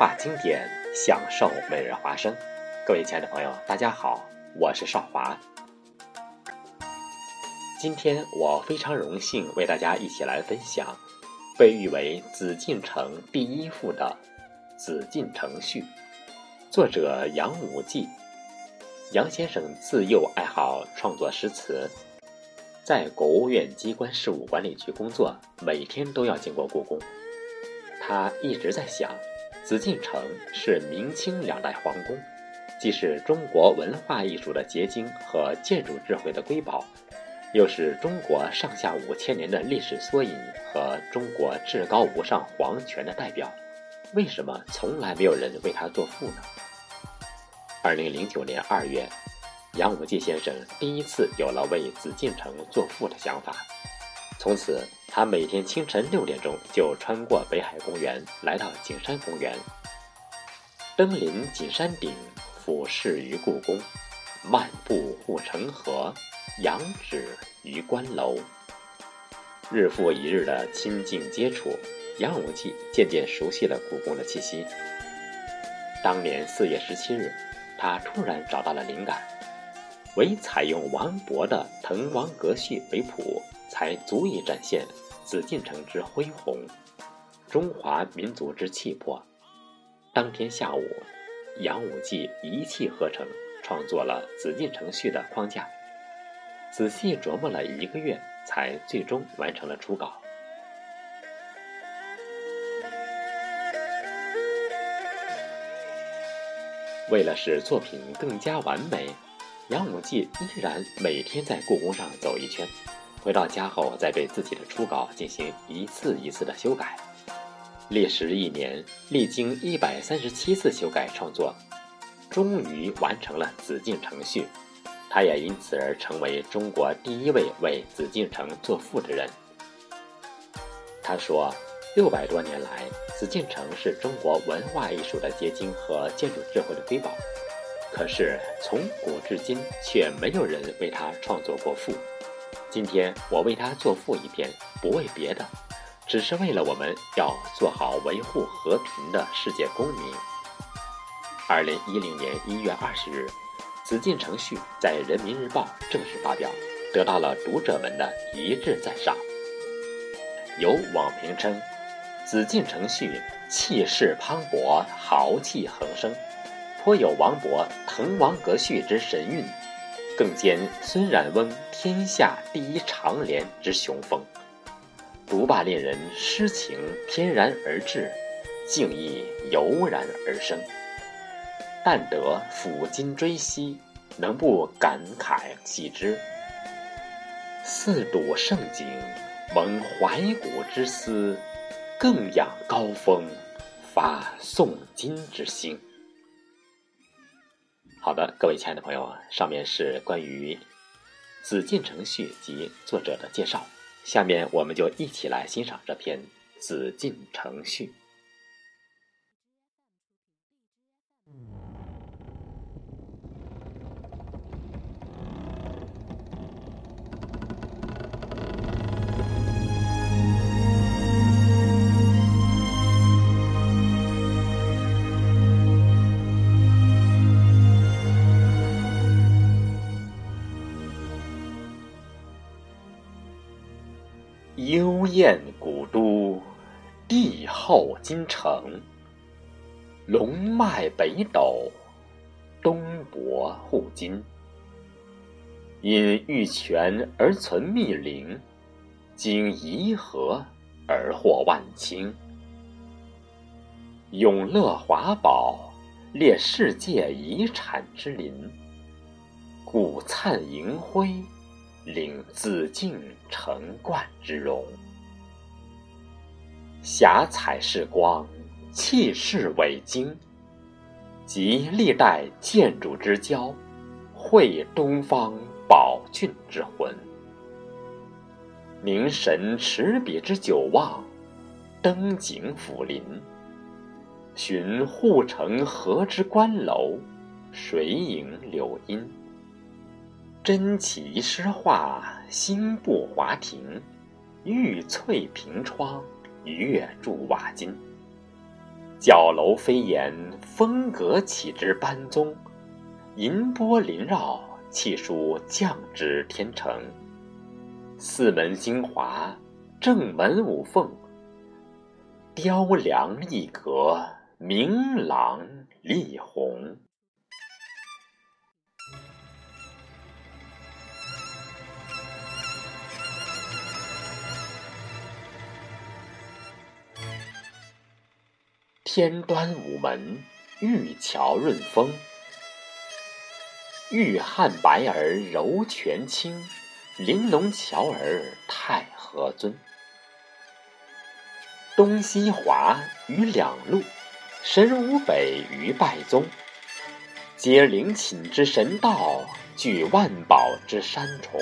画经典，享受每日华声。各位亲爱的朋友，大家好，我是少华。今天我非常荣幸为大家一起来分享被誉为紫禁城第一赋的《紫禁城序》，作者杨武季。杨先生自幼爱好创作诗词，在国务院机关事务管理局工作，每天都要经过故宫。他一直在想，紫禁城是明清两代皇宫，既是中国文化艺术的结晶和建筑智慧的瑰宝，又是中国上下五千年的历史缩影和中国至高无上皇权的代表。为什么从来没有人为他作赋呢？二零零九年二月，杨武季先生第一次有了为紫禁城作赋的想法，从此。他每天清晨六点钟就穿过北海公园，来到景山公园，登临景山顶，俯视于故宫，漫步护城河，仰止于关楼。日复一日的亲近接触，杨武季渐渐熟悉了故宫的气息。当年四月十七日，他突然找到了灵感，为采用王勃的《滕王阁序》为谱。才足以展现紫禁城之恢宏，中华民族之气魄。当天下午，杨武季一气呵成，创作了《紫禁城序》的框架，仔细琢磨了一个月，才最终完成了初稿。为了使作品更加完美，杨武季依然每天在故宫上走一圈。回到家后，再对自己的初稿进行一次一次的修改，历时一年，历经一百三十七次修改创作，终于完成了《紫禁城序》。他也因此而成为中国第一位为紫禁城作赋的人。他说：“六百多年来，紫禁城是中国文化艺术的结晶和建筑智慧的瑰宝，可是从古至今却没有人为他创作过赋。”今天我为他作赋一篇，不为别的，只是为了我们要做好维护和平的世界公民。二零一零年一月二十日，《紫禁城序》在《人民日报》正式发表，得到了读者们的一致赞赏。有网评称，《紫禁城序》气势磅礴，豪气横生，颇有王勃《滕王阁序》之神韵。更兼孙冉翁天下第一长联之雄风，读罢令人诗情翩然而至，敬意油然而生。但得抚今追昔，能不感慨系之？四睹盛景，蒙怀古之思，更仰高峰，发诵今之心。好的，各位亲爱的朋友上面是关于《紫禁城序》及作者的介绍，下面我们就一起来欣赏这篇《紫禁城序》。幽燕古都，帝后京城。龙脉北斗，东伯护金。因玉泉而存密林，经沂河而获万顷。永乐华宝，列世界遗产之林。古灿银辉。领紫禁城冠之荣，霞彩世光，气势伟京，集历代建筑之交，汇东方宝骏之魂。凝神持笔之久望，登景抚临，寻护城河之关楼，水影柳荫。真奇诗画，新布华庭，玉翠屏窗，月柱瓦金。角楼飞檐，风格起之班宗；银波临绕，气数降之天成。四门精华，正门五凤，雕梁一阁，明朗丽红。天端午门，玉桥润风。玉汉白儿柔泉清，玲珑桥儿太和尊。东西华于两路，神武北于拜宗。接灵寝之神道，聚万宝之山重。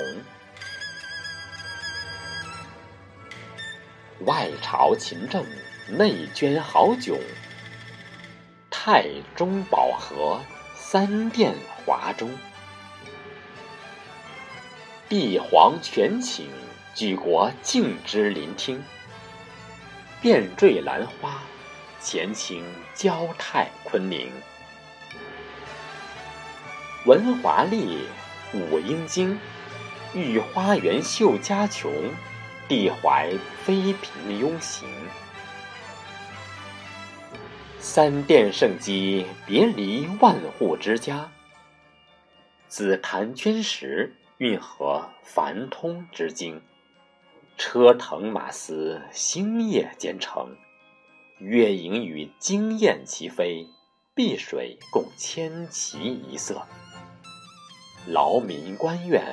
外朝勤政。内捐豪迥，太中保和，三殿华中。帝皇全请，举国敬之聆听。遍缀兰花，前倾交泰坤宁。文华丽，武英精，御花园秀佳琼，帝怀妃嫔拥行。三殿圣基，别离万户之家。紫檀绢石，运河繁通之经。车腾马嘶，星夜兼程。月影与惊雁齐飞，碧水共千奇一色。劳民官怨，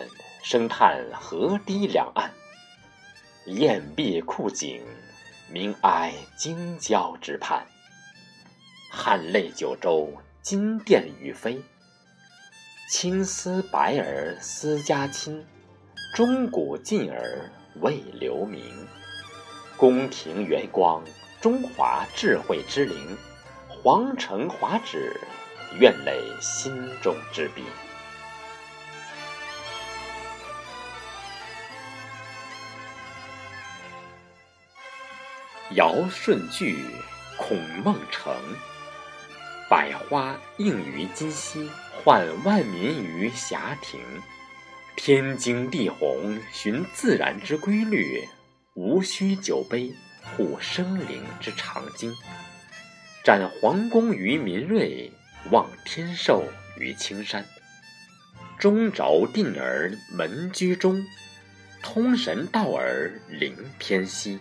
声叹河堤两岸。雁壁酷景，民哀京郊之畔。汉泪九州，金殿于飞。青丝白耳思家亲，钟鼓劲儿为留名。宫廷元光，中华智慧之灵；皇城华旨，愿累心中之笔。尧舜俱，孔孟成。百花映于今夕，唤万民于霞庭。天经地弘，循自然之规律；无需酒杯，护生灵之长经。展皇宫于民瑞，望天寿于青山。中轴定而门居中，通神道而灵偏西。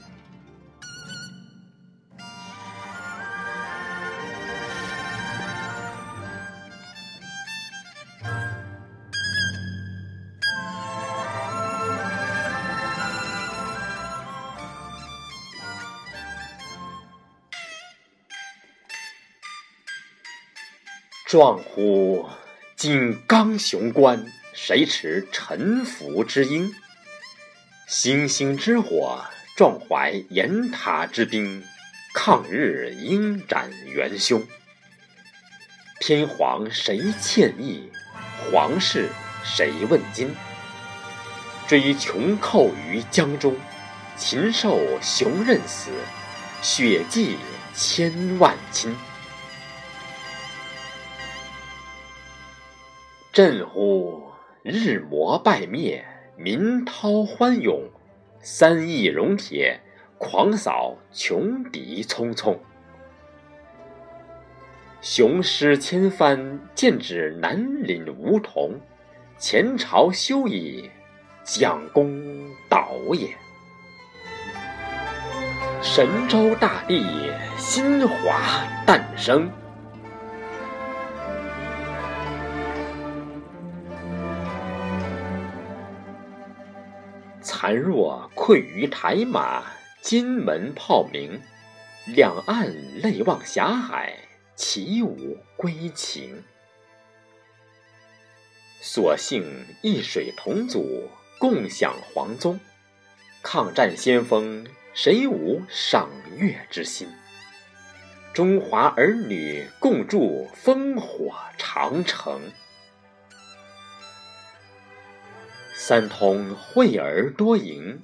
壮乎金刚雄关，谁持沉浮之鹰？星星之火，壮怀雁塔之兵，抗日鹰展元凶。天皇谁歉意？皇室谁问津？追穷寇于江中，禽兽熊任死，血祭千万亲。震乎日魔败灭，民涛欢涌，三亿熔铁，狂扫穷敌匆匆。雄狮千帆，剑指南岭梧桐。前朝休矣，蒋公倒也。神州大地，新华诞生。残若困于台马，金门炮鸣，两岸泪望霞海，起舞归情？所幸一水同祖，共享黄宗。抗战先锋，谁无赏月之心？中华儿女共筑烽火长城。三通会而多盈，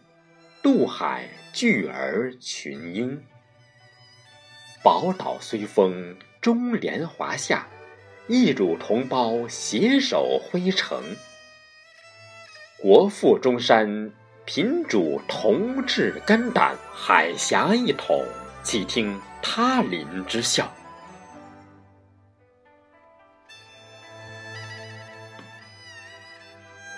渡海聚而群英。宝岛虽风中连华夏，一辱同胞携手辉城。国富中山，贫主同志肝胆，海峡一统，岂听他邻之笑？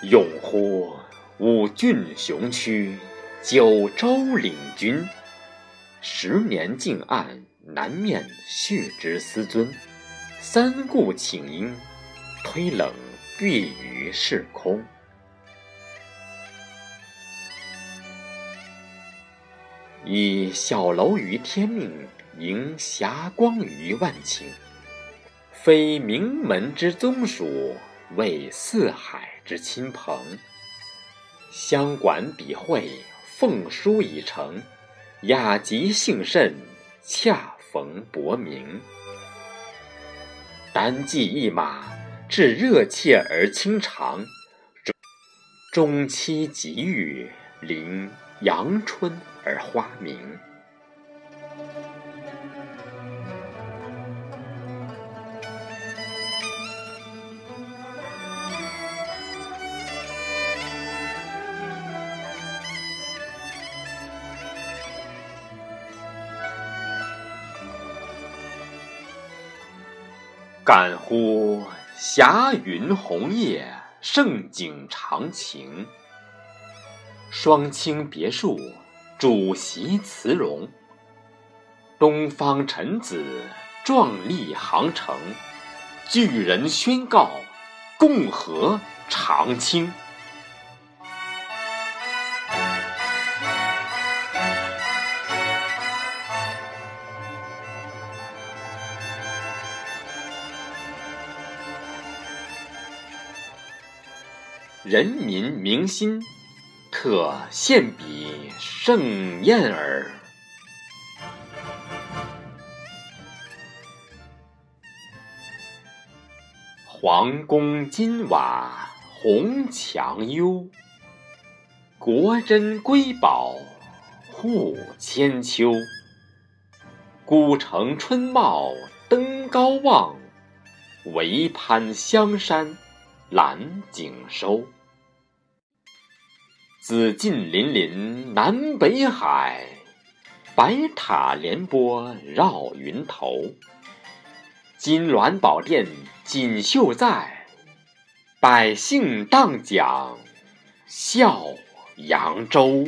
永呼五郡雄躯，九州领军。十年静岸，难面续之思尊。三顾请缨，推冷避雨是空。以小楼于天命，迎霞光于万顷。非名门之宗属，为四海之亲朋。相管笔会，奉书已成。雅集幸甚，恰逢薄明。单骑一马，至热切而清长。中期吉雨，临阳春而花明。感乎霞云红叶，胜景长情。双清别墅，主席慈容。东方臣子，壮丽航程。巨人宣告，共和长青。人民明心，特献笔盛宴耳。皇宫金瓦红墙幽，国珍瑰宝护千秋。古城春茂登高望，唯攀香山。揽景收，紫禁林林南北海，白塔连波绕云头。金銮宝殿锦绣在，百姓当讲笑扬州。